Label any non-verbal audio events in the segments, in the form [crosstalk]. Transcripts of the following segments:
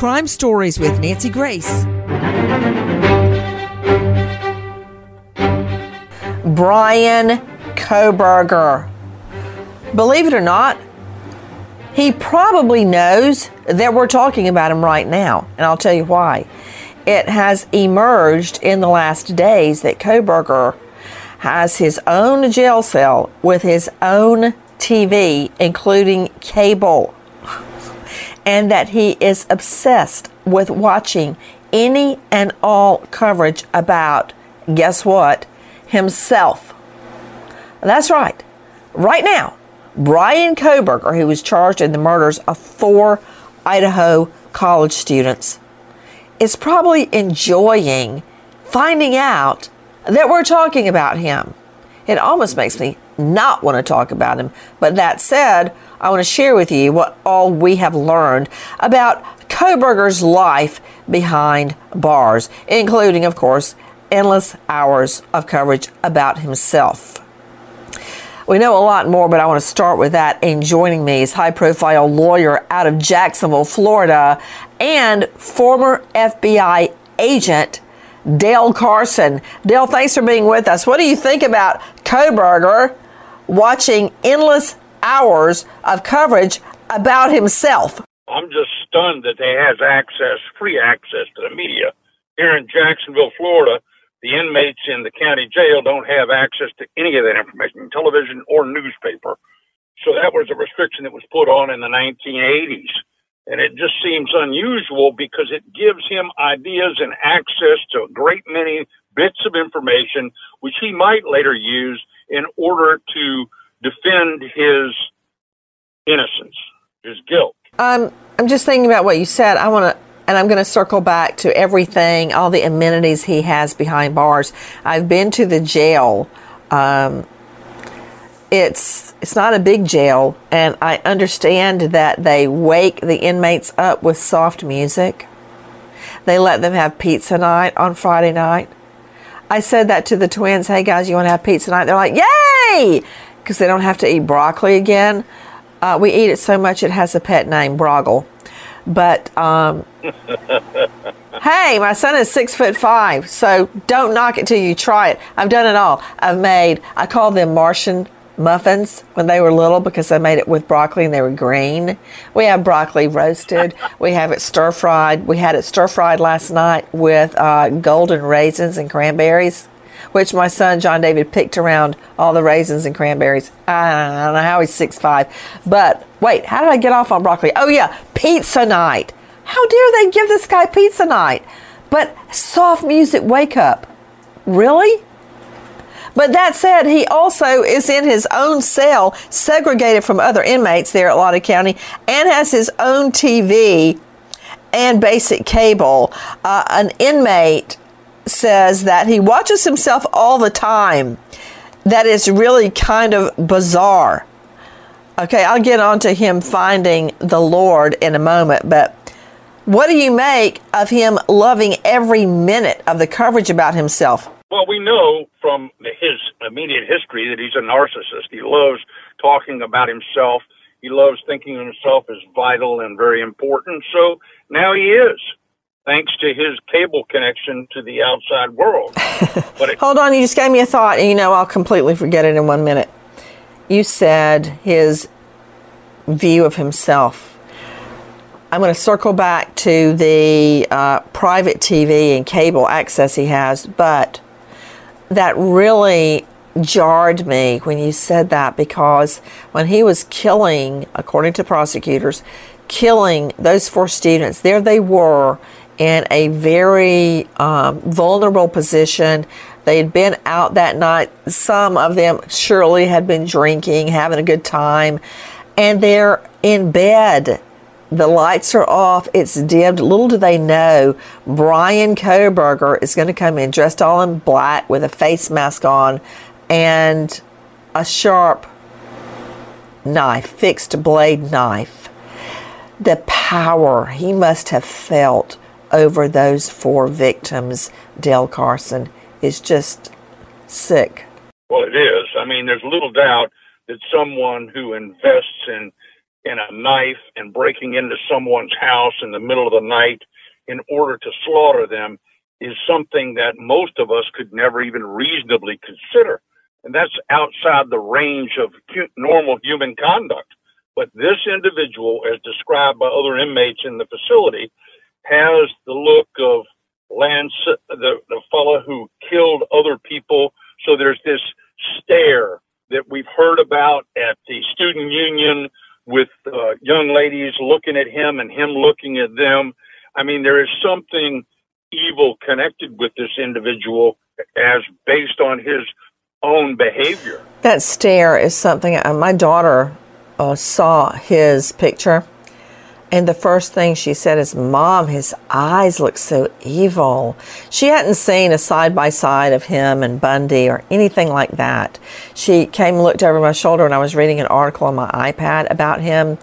Crime Stories with Nancy Grace. Bryan Kohberger. Believe it or not, he probably knows that we're talking about him right now, and I'll tell you why. It has emerged in the last days that Kohberger has his own jail cell with his own TV, including cable, and that he is obsessed with watching any and all coverage about, guess what, himself. That's right. Right now, Bryan Kohberger, who was charged in the murders of four Idaho college students, is probably enjoying finding out that we're talking about him. It almost makes me not want to talk about him. But that said, I want to share with you what all we have learned about Kohberger's life behind bars, including, of course, endless hours of coverage about himself. We know a lot more, but I want to start with that. And joining me is high profile lawyer out of Jacksonville, Florida, and former FBI agent Dale Carson. Dale, thanks for being with us. What do you think about Kohberger watching endless hours of coverage about himself? I'm just stunned that he has access, free access to the media here in Jacksonville, Florida the inmates in the county jail don't have access to any of that information, television or newspaper. So that was a restriction that was put on in the 1980s. And it just seems unusual because it gives him ideas and access to a great many bits of information, which he might later use in order to defend his innocence, his guilt. Um, I'm just thinking about what you said. I want to and I'm going to circle back to everything, all the amenities he has behind bars. I've been to the jail. Um, it's it's not a big jail, and I understand that they wake the inmates up with soft music. They let them have pizza night on Friday night. I said that to the twins. Hey guys, you want to have pizza night? They're like, yay! Because they don't have to eat broccoli again. Uh, we eat it so much it has a pet name, Broggle. But um, [laughs] hey, my son is six foot five, so don't knock it till you try it. I've done it all. I've made, I call them Martian muffins when they were little because I made it with broccoli and they were green. We have broccoli roasted. [laughs] we have it stir fried. We had it stir fried last night with uh, golden raisins and cranberries which my son John David picked around all the raisins and cranberries. I don't know how he's six five, but wait, how did I get off on broccoli? Oh yeah, pizza night. How dare they give this guy pizza night? But soft music wake up. Really? But that said, he also is in his own cell, segregated from other inmates there at Latah County, and has his own TV and basic cable. Uh, an inmate says that he watches himself all the time. That is really kind of bizarre. Okay, I'll get on to him finding the Lord in a moment, but What do you make of him loving every minute of the coverage about himself? Well, we know from his immediate history that he's a narcissist. He loves talking about himself. He loves thinking of himself as vital and very important. So now he is, thanks to his cable connection to the outside world. [laughs] It, Hold on, you just gave me a thought, and you know I'll completely forget it in one minute. You said his view of himself. I'm going to circle back to the uh, private TV and cable access he has, but that really jarred me when you said that because when he was killing, according to prosecutors, killing those four students, there they were in a very um, vulnerable position. They had been out that night. Some of them surely had been drinking, having a good time, and they're in bed. The lights are off, it's dimmed. Little do they know, Bryan Kohberger is going to come in dressed all in black with a face mask on and a sharp knife, fixed blade knife. The power he must have felt over those four victims, Dale Carson, is just sick. Well, it is. I mean, there's little doubt that someone who invests in in a knife and breaking into someone's house in the middle of the night in order to slaughter them is something that most of us could never even reasonably consider. And that's outside the range of normal human conduct. But this individual, as described by other inmates in the facility, has the look of Lance, the, the fellow who killed other people. So there's this stare that we've heard about at the student union with uh, young ladies looking at him and him looking at them. I mean, there is something evil connected with this individual as based on his own behavior. That stare is something uh, my daughter uh, saw his picture and the first thing she said is, Mom, his eyes look so evil. She hadn't seen a side by side of him and Bundy or anything like that. She came and looked over my shoulder and I was reading an article on my iPad about him.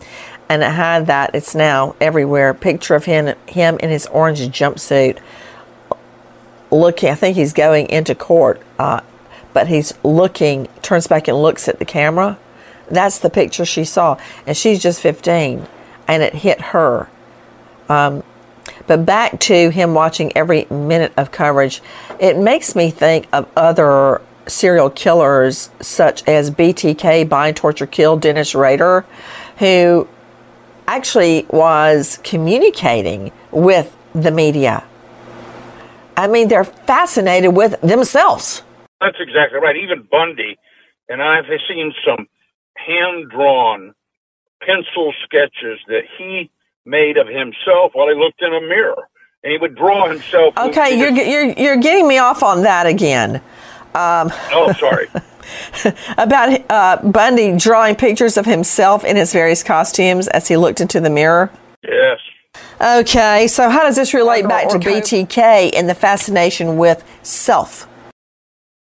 And it had that, it's now everywhere, picture of him, him in his orange jumpsuit looking. I think he's going into court, uh, but he's looking, turns back and looks at the camera. That's the picture she saw. And she's just 15 and it hit her. Um, but back to him watching every minute of coverage, it makes me think of other serial killers such as BTK, Bind, Torture, Kill, Dennis Rader, who actually was communicating with the media. I mean, they're fascinated with themselves. That's exactly right. Even Bundy, and I've seen some hand drawn pencil sketches that he made of himself while he looked in a mirror, and he would draw himself. Okay, you're you're you're getting me off on that again. Um, oh, sorry. [laughs] about uh, Bundy drawing pictures of himself in his various costumes as he looked into the mirror. Yes. Okay, so how does this relate back to BTK and the fascination with self?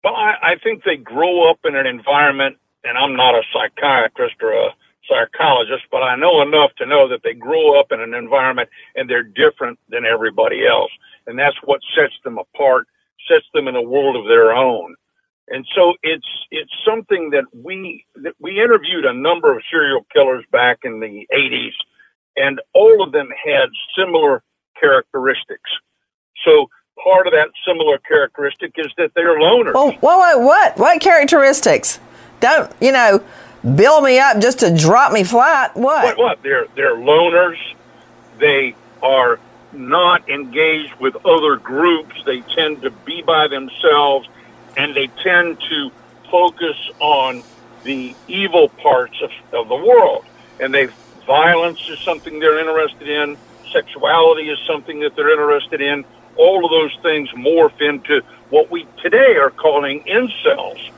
Well, I, I think they grow up in an environment, and I'm not a psychiatrist or a psychologist, but I know enough to know that they grow up in an environment and they're different than everybody else. And that's what sets them apart, sets them in a world of their own. And so it's it's something that we that we interviewed a number of serial killers back in the 80s, and all of them had similar characteristics. So part of that similar characteristic is that they're loners. Oh, what, what, what characteristics? Don't you know? Build me up just to drop me flat. What? What? What? They're they're loners. They are not engaged with other groups. They tend to be by themselves, and they tend to focus on the evil parts of, of the world. And they violence is something they're interested in. Sexuality is something that they're interested in. All of those things morph into what we today are calling incels.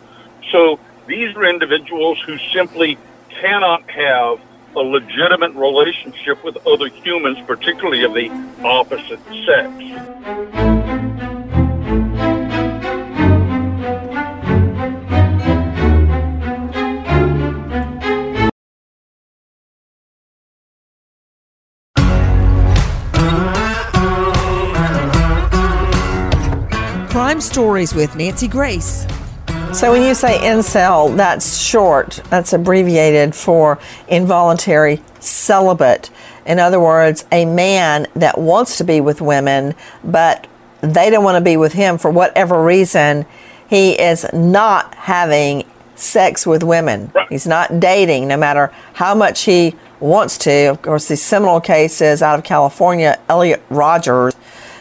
So these are individuals who simply cannot have a legitimate relationship with other humans, particularly of the opposite sex. Crime Stories with Nancy Grace. So when you say incel, that's short, that's abbreviated for involuntary celibate. In other words, a man that wants to be with women, but they don't want to be with him for whatever reason. He is not having sex with women. He's not dating, no matter how much he wants to. Of course, the seminal case is out of California, Elliot Rogers,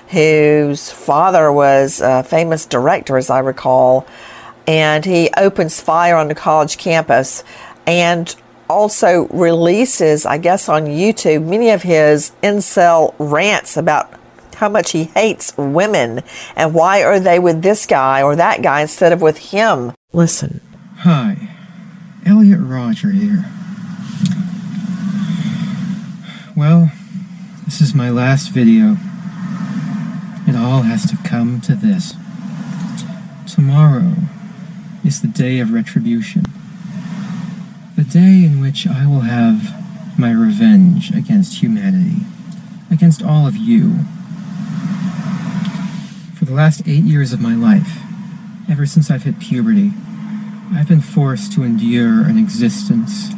whose father was a famous director, as I recall and he opens fire on the college campus and also releases, I guess, on YouTube many of his incel rants about how much he hates women and why are they with this guy or that guy instead of with him. Listen. Hi, Elliot Roger here. Well, this is my last video. It all has to come to this. Tomorrow, is the day of retribution. The day in which I will have my revenge against humanity, against all of you. For the last eight years of my life, ever since I've hit puberty, I've been forced to endure an existence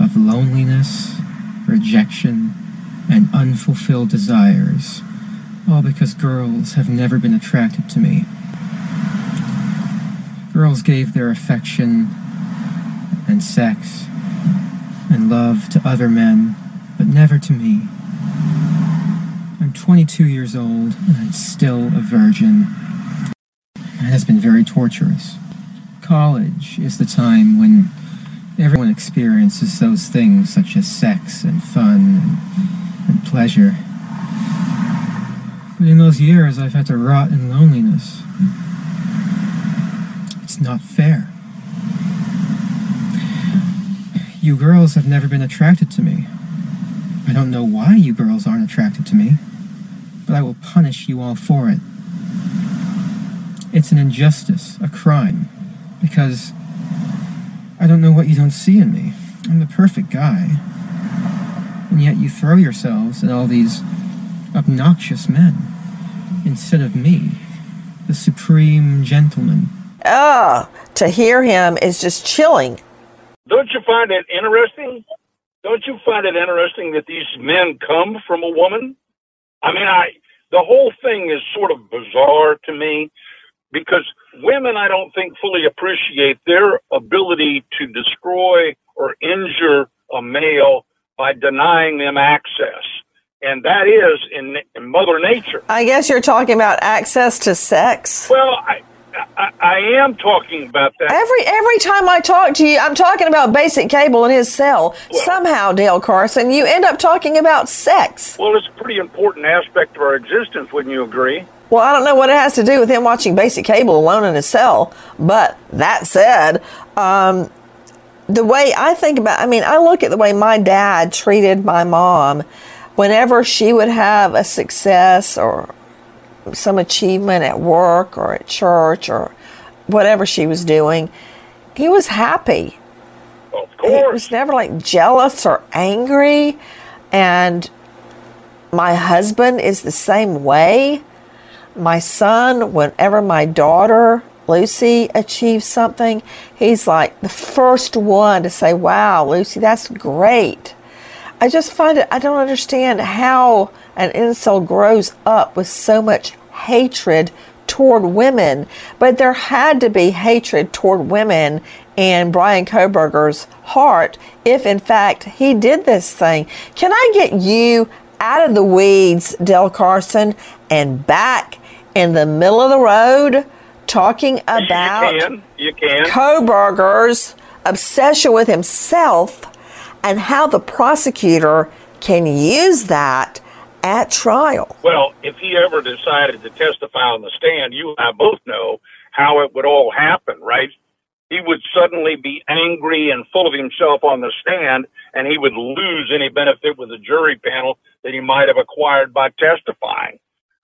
of loneliness, rejection, and unfulfilled desires, all because girls have never been attracted to me. Girls gave their affection and sex and love to other men, but never to me. I'm 22 years old and I'm still a virgin. It has been very torturous. College is the time when everyone experiences those things such as sex and fun and, and pleasure. But in those years, I've had to rot in loneliness. Not fair. You girls have never been attracted to me. I don't know why you girls aren't attracted to me, but I will punish you all for it. It's an injustice, a crime, because I don't know what you don't see in me. I'm the perfect guy. And yet you throw yourselves at all these obnoxious men instead of me, the supreme gentleman ah, to hear him is just chilling. Don't you find it interesting? Don't you find it interesting that these men come from a woman? I mean, I the whole thing is sort of bizarre to me because women, I don't think, fully appreciate their ability to destroy or injure a male by denying them access. And that is in, in Mother Nature. I guess you're talking about access to sex. Well, I, I, I, am talking about that. Every every time I talk to you, I'm talking about basic cable in his cell. Well, Somehow, Dale Carson, you end up talking about sex. Well, it's a pretty important aspect of our existence, wouldn't you agree? Well, I don't know what it has to do with him watching basic cable alone in his cell, but that said, um, the way I think about, I mean, I look at the way my dad treated my mom. Whenever she would have a success or some achievement at work or at church or whatever she was doing, he was happy. Of course. He was never like jealous or angry. And my husband is the same way. My son, whenever my daughter Lucy achieves something, he's like the first one to say, Wow, Lucy, that's great. I just find it, I don't understand how an incel grows up with so much hatred toward women, but there had to be hatred toward women in Bryan Kohberger's heart if, in fact, he did this thing. Can I get you out of the weeds, Dale Carson, and back in the middle of the road talking about you can. You can. Kohberger's obsession with himself and how the prosecutor can use that at trial. Well, if he ever decided to testify on the stand, you and I both know how it would all happen, right? He would suddenly be angry and full of himself on the stand, and he would lose any benefit with the jury panel that he might have acquired by testifying.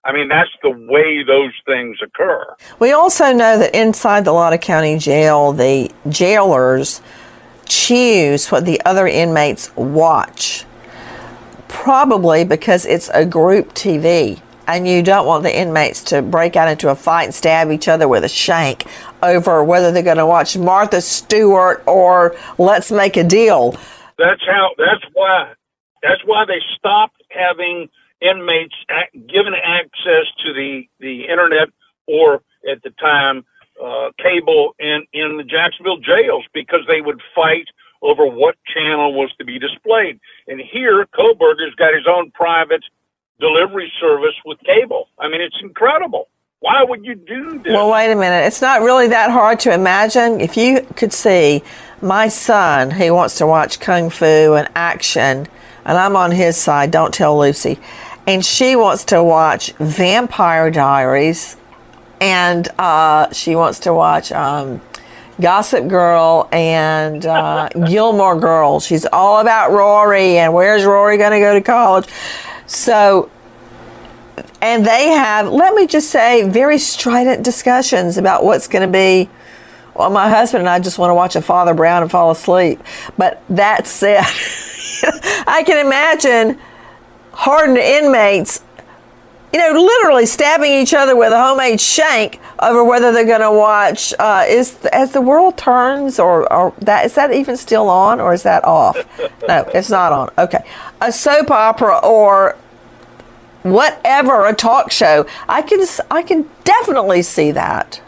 I mean, that's the way those things occur. We also know that inside the Loudoun County Jail, the jailers choose what the other inmates watch. Probably because it's a group TV. and you don't want the inmates to break out into a fight and stab each other with a shank over whether they're going to watch Martha Stewart or Let's Make a Deal. That's how. That's why. That's why they stopped having inmates given access to the the internet or at the time uh, cable in in the Jacksonville jails because they would fight over what channel was to be displayed. And here, Kohberger's got his own private delivery service with cable. I mean, it's incredible. Why would you do this? Well, wait a minute. It's not really that hard to imagine. If you could see my son, he wants to watch kung fu and action, and I'm on his side. Don't tell Lucy. And she wants to watch Vampire Diaries, and uh, she wants to watch um, Gossip Girl and uh, [laughs] Gilmore Girls. She's all about Rory and where's Rory going to go to college. So, and they have, let me just say, very strident discussions about what's going to be. Well, my husband and I just want to watch a Father Brown and fall asleep. But that said, [laughs] I can imagine hardened inmates you know, literally stabbing each other with a homemade shank over whether they're going to watch. Uh, is as the world turns, or, or that is that even still on, or is that off? [laughs] no, it's not on. Okay, a soap opera or whatever, a talk show. I can I can definitely see that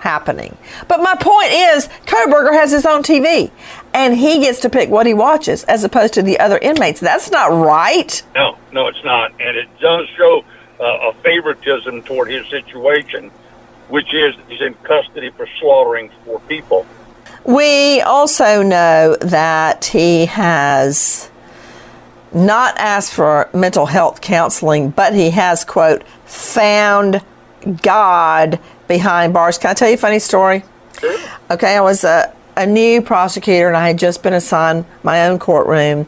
happening. But my point is, Kohberger has his own TV, and he gets to pick what he watches as opposed to the other inmates. That's not right. No, no, it's not, and it does show uh, a favoritism toward his situation, which is he's in custody for slaughtering four people. We also know that he has not asked for mental health counseling, but he has, quote, found God behind bars. Can I tell you a funny story? Sure. Okay, I was a, a new prosecutor and I had just been assigned my own courtroom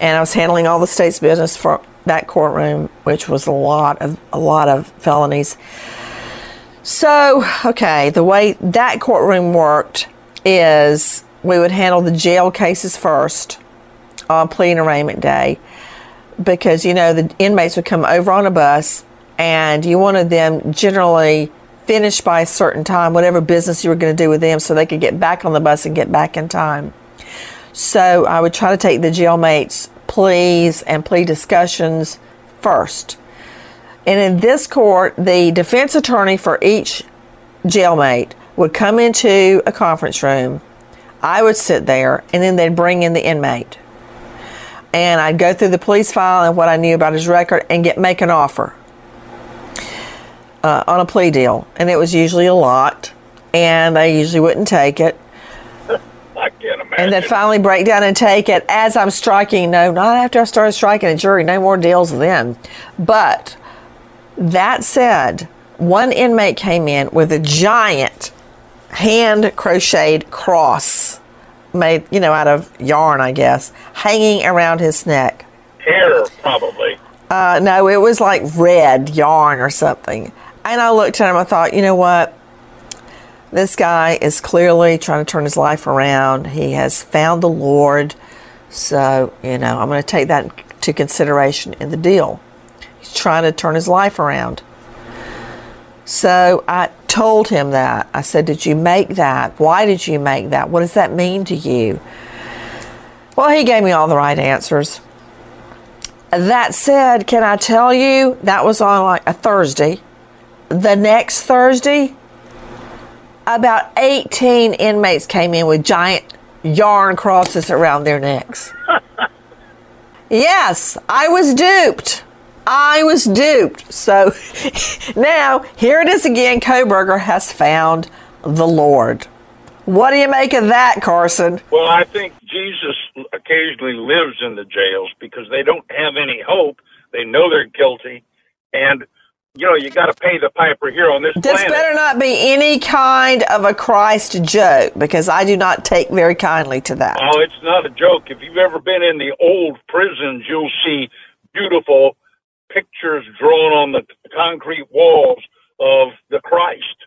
and I was handling all the state's business for that courtroom, which was a lot of a lot of felonies. So, okay, the way that courtroom worked is we would handle the jail cases first on plea and arraignment day because you know the inmates would come over on a bus and you wanted them generally finished by a certain time whatever business you were going to do with them so they could get back on the bus and get back in time so i would try to take the jailmates pleas and plea discussions first. And in this court, the defense attorney for each jailmate would come into a conference room. I would sit there, and then they'd bring in the inmate. And I'd go through the police file and what I knew about his record and get make an offer uh, on a plea deal. And it was usually a lot, and they usually wouldn't take it. I can't imagine. And then finally break down and take it as I'm striking. No, not after I started striking a jury. No more deals then. But that said, one inmate came in with a giant hand crocheted cross made, you know, out of yarn, I guess, hanging around his neck. Hair, probably. Uh, no, it was like red yarn or something. And I looked at him, I thought, you know what? This guy is clearly trying to turn his life around. He has found the Lord. So, you know, I'm going to take that into consideration in the deal. He's trying to turn his life around. So I told him that. I said, Did you make that? Why did you make that? What does that mean to you? Well, he gave me all the right answers. That said, can I tell you, that was on like a Thursday. The next Thursday, about 18 inmates came in with giant yarn crosses around their necks. [laughs] yes, I was duped. I was duped. So [laughs] now here it is again. Kohberger has found the Lord. What do you make of that, Carson? Well, I think Jesus occasionally lives in the jails because they don't have any hope. They know they're guilty, and you know, you got to pay the piper here on this This planet. better not be any kind of a Christ joke because I do not take very kindly to that. Oh, it's not a joke. If you've ever been in the old prisons, you'll see beautiful pictures drawn on the concrete walls of the Christ.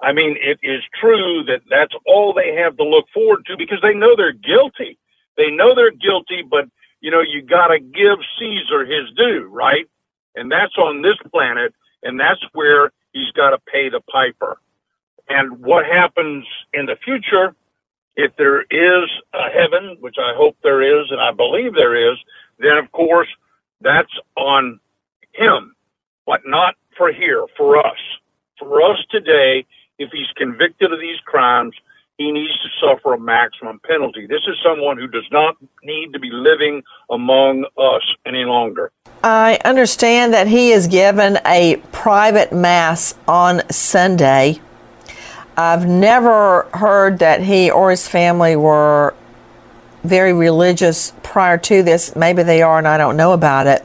I mean, it is true that that's all they have to look forward to because they know they're guilty. They know they're guilty, but you know, you got to give Caesar his due, right? And that's on this planet, and that's where he's got to pay the piper. And what happens in the future, if there is a heaven, which I hope there is, and I believe there is, then of course that's on him, but not for here, for us. For us today, if he's convicted of these crimes, he needs to suffer a maximum penalty. This is someone who does not need to be living among us any longer. I understand that he is given a private mass on Sunday. I've never heard that he or his family were very religious prior to this. Maybe they are, and I don't know about it.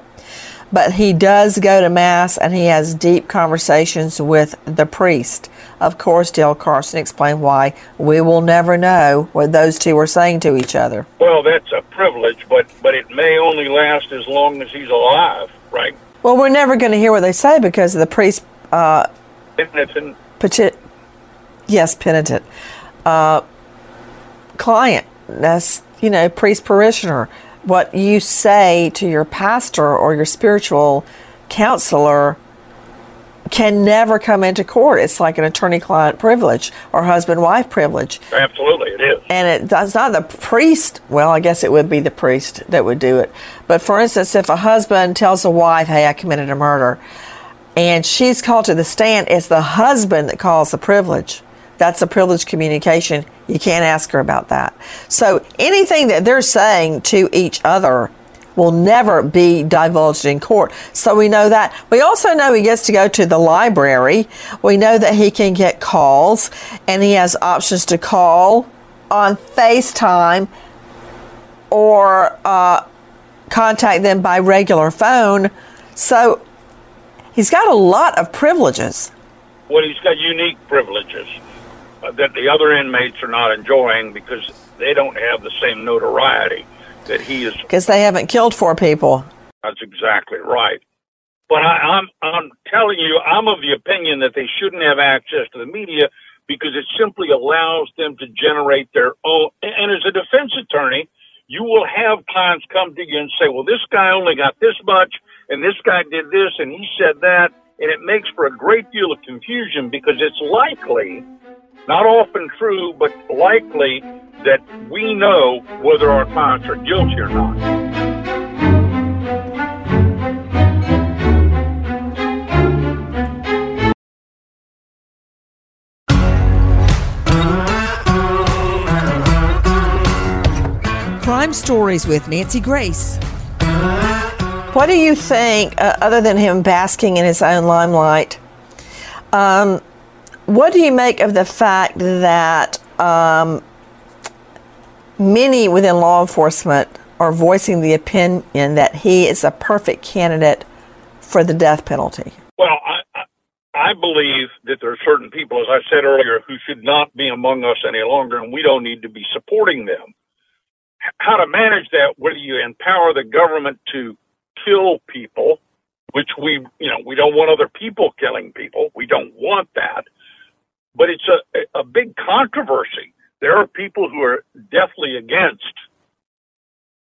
But he does go to Mass and he has deep conversations with the priest. Of course, Dale Carson explained why we will never know what those two were saying to each other. Well, that's a privilege, but, but it may only last as long as he's alive, right? Well, we're never going to hear what they say because the priest. Uh, Penitent. Peti- yes, penitent. Uh, client. That's, you know, priest parishioner what you say to your pastor or your spiritual counselor can never come into court. It's like an attorney client privilege or husband wife privilege. Absolutely, it is. And it, it's not the priest, well, I guess it would be the priest that would do it. But for instance, if a husband tells a wife, hey, I committed a murder, and she's called to the stand, it's the husband that calls the privilege. That's a privileged communication. You can't ask her about that. So anything that they're saying to each other will never be divulged in court. So we know that. We also know he gets to go to the library. We know that he can get calls and he has options to call on FaceTime or uh, contact them by regular phone. So he's got a lot of privileges. Well, he's got unique privileges that the other inmates are not enjoying because they don't have the same notoriety that he is. Because they haven't killed four people. That's exactly right. But I, I'm I'm telling you, I'm of the opinion that they shouldn't have access to the media because it simply allows them to generate their own. And as a defense attorney, you will have clients come to you and say, "Well, this guy only got this much, and this guy did this, and he said that," and it makes for a great deal of confusion because it's likely not often true, but likely that we know whether our clients are guilty or not. Crime Stories with Nancy Grace. What do you think, uh, other than him basking in his own limelight? Um, what do you make of the fact that um, many within law enforcement are voicing the opinion that he is a perfect candidate for the death penalty? Well, I, I believe that there are certain people, as I said earlier, who should not be among us any longer, and we don't need to be supporting them. How to manage that, whether you empower the government to kill people, which we, you know, we don't want other people killing people. We don't want that but it's a, a big controversy. There are people who are deathly against,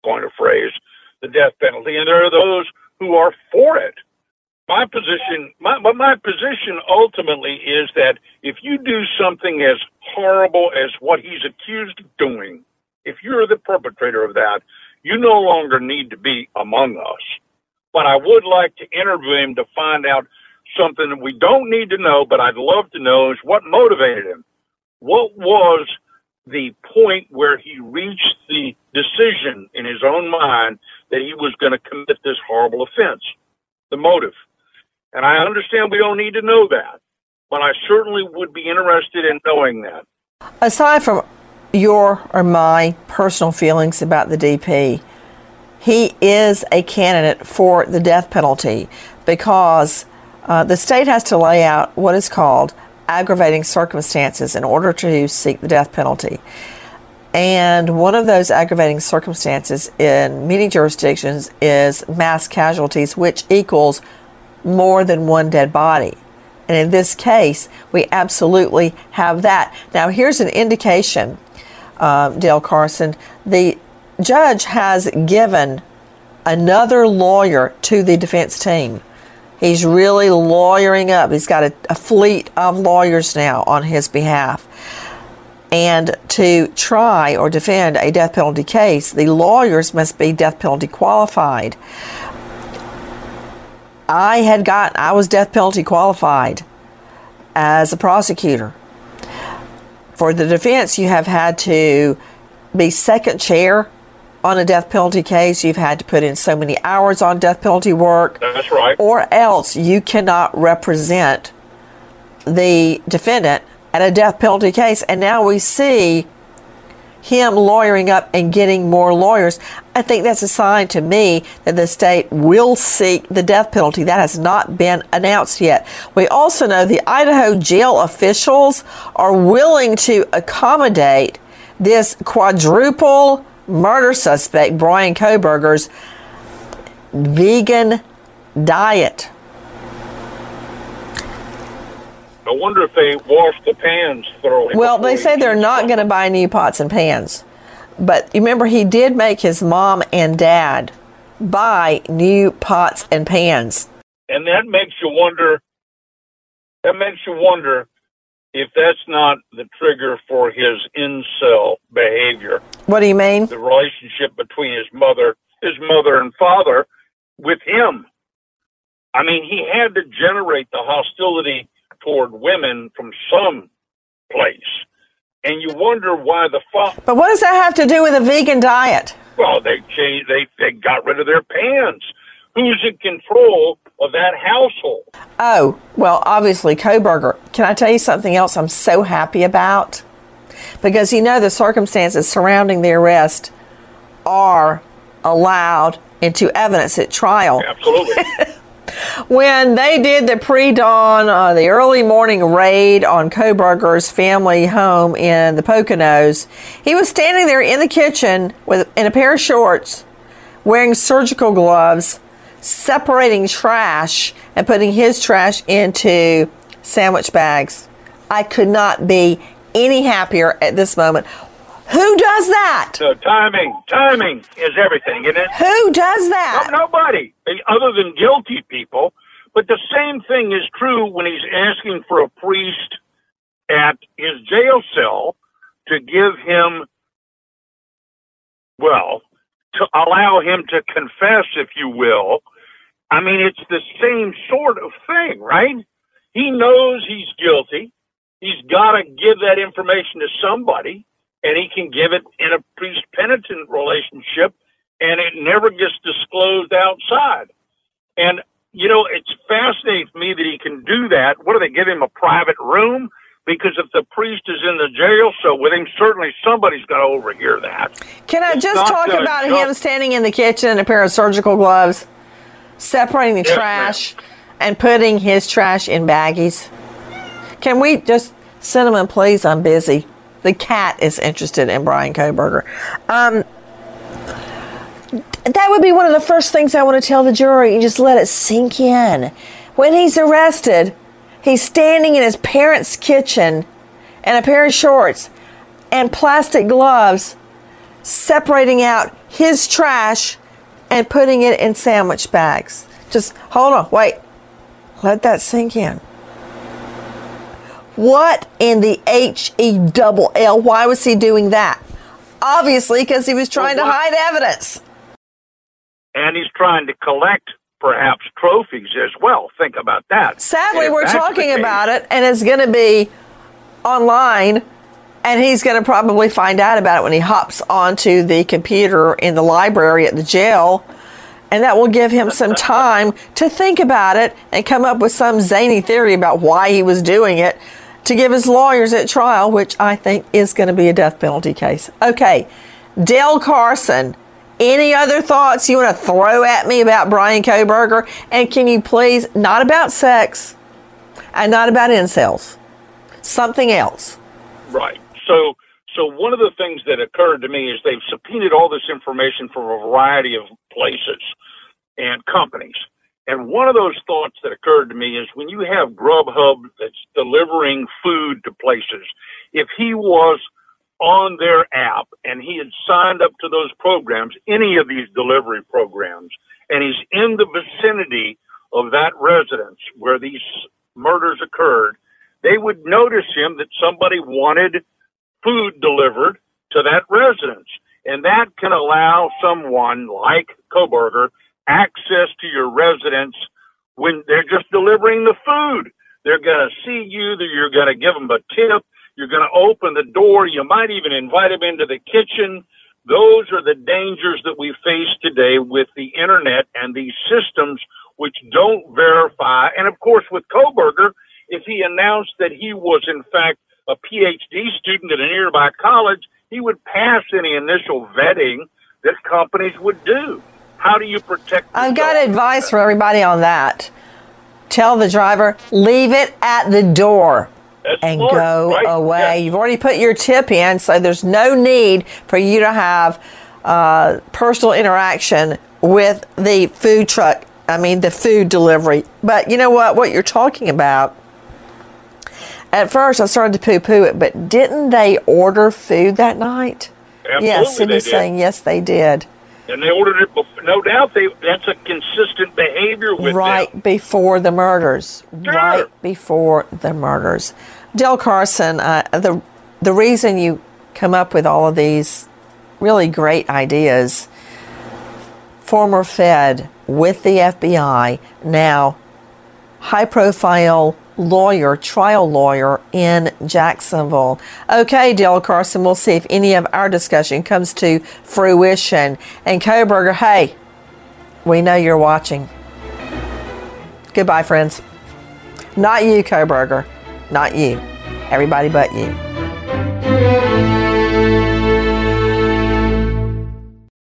going to phrase, the death penalty, and there are those who are for it. My position, my, my position ultimately is that if you do something as horrible as what he's accused of doing, if you're the perpetrator of that, you no longer need to be among us. But I would like to interview him to find out something that we don't need to know, but I'd love to know is what motivated him. What was the point where he reached the decision in his own mind that he was going to commit this horrible offense? The motive. And I understand we don't need to know that, but I certainly would be interested in knowing that. Aside from your or my personal feelings about the DP, he is a candidate for the death penalty because uh, the state has to lay out what is called aggravating circumstances in order to seek the death penalty. And one of those aggravating circumstances in many jurisdictions is mass casualties, which equals more than one dead body. And in this case, we absolutely have that. Now, here's an indication, uh, Dale Carson. The judge has given another lawyer to the defense team He's really lawyering up. He's got a, a fleet of lawyers now on his behalf. And to try or defend a death penalty case, the lawyers must be death penalty qualified. I had got I was death penalty qualified as a prosecutor. For the defense, you have had to be second chair on a death penalty case. You've had to put in so many hours on death penalty work. That's right. Or else you cannot represent the defendant at a death penalty case. And now we see him lawyering up and getting more lawyers. I think that's a sign to me that the state will seek the death penalty. That has not been announced yet. We also know the Idaho jail officials are willing to accommodate this quadruple murder suspect, Bryan Kohberger's vegan diet. I wonder if they wash the pans thoroughly. Well, they say they're not going to buy new pots and pans. But you remember, he did make his mom and dad buy new pots and pans. and that makes you wonder. That makes you wonder if that's not the trigger for his incel behavior. What do you mean? The relationship between his mother, his mother and father, with him. I mean, he had to generate the hostility toward women from some place, and you wonder why the father. But what does that have to do with a vegan diet? Well, they changed. They they got rid of their pans. Who's in control of that household? Oh, well, obviously, Kohberger. Can I tell you something else I'm so happy about? Because you know the circumstances surrounding the arrest are allowed into evidence at trial. Absolutely. [laughs] When they did the pre dawn, uh, the early morning raid on Kohberger's family home in the Poconos, he was standing there in the kitchen with in a pair of shorts, wearing surgical gloves, separating trash and putting his trash into sandwich bags. I could not be any happier at this moment. Who does that? So timing, timing is everything, isn't it? Who does that? No, nobody, other than guilty people. But the same thing is true when he's asking for a priest at his jail cell to give him, well, to allow him to confess, if you will. I mean, it's the same sort of thing, right? He knows he's guilty. He's got to give that information to somebody, and he can give it in a priest penitent relationship, and it never gets disclosed outside. And, you know, it's fascinating to me that he can do that. What do they give him a private room? Because if the priest is in the jail cell with him, certainly somebody's got to overhear that. Can I It's just talk about jump. him standing in the kitchen in a pair of surgical gloves, separating the Yes, trash, and putting his trash in baggies? Can we just, Cinnamon, please? I'm busy. The cat is interested in Bryan Kohberger. Um, that would be one of the first things I want to tell the jury. You just let it sink in. When he's arrested, he's standing in his parents' kitchen in a pair of shorts and plastic gloves separating out his trash and putting it in sandwich bags. Just hold on, wait. Let that sink in. What in the H E double L? Why was he doing that? Obviously, because he was trying to Well, what- hide evidence. And he's trying to collect perhaps trophies as well. Think about that. Sadly, we're talking case- about it, and it's going to be online, and he's going to probably find out about it when he hops onto the computer in the library at the jail. And that will give him some time to think about it and come up with some zany theory about why he was doing it to give his lawyers at trial, which I think is going to be a death penalty case. Okay, Dale Carson. Any other thoughts you want to throw at me about Bryan Kohberger? And can you please, not about sex and not about incels, something else. Right. So, so one of the things that occurred to me is they've subpoenaed all this information from a variety of places and companies. And one of those thoughts that occurred to me is when you have Grubhub that's delivering food to places, if he was on their app and he had signed up to those programs, any of these delivery programs, and he's in the vicinity of that residence where these murders occurred, they would notice him that somebody wanted food delivered to that residence. And that can allow someone like Kohberger access to your residence when they're just delivering the food. They're going to see you, you're going to give them a tip, you're going to open the door, you might even invite them into the kitchen. Those are the dangers that we face today with the internet and these systems which don't verify. And of course, with Kohberger, if he announced that he was in fact a PhD student at a nearby college, he would pass any initial vetting that companies would do. How do you protect? I've got advice for everybody on that. Tell the driver, leave it at the door That's and smart, go right? away. Yeah. You've already put your tip in, so there's no need for you to have uh, personal interaction with the food truck. I mean, the food delivery. But you know what? What you're talking about. At first, I started to poo poo it, but didn't they order food that night? Absolutely, yes, they Cindy's did. saying yes, they did. and they ordered it. Before, no doubt, they that's a consistent behavior with right them. before the murders. Sure. Right before the murders. Dale Carson, uh, the the reason you come up with all of these really great ideas, former Fed with the FBI, now high profile lawyer, trial lawyer in Jacksonville. Okay, Dale Carson, we'll see if any of our discussion comes to fruition. And Kohberger, hey, we know you're watching. Goodbye, friends. Not you, Kohberger. Not you. Everybody but you.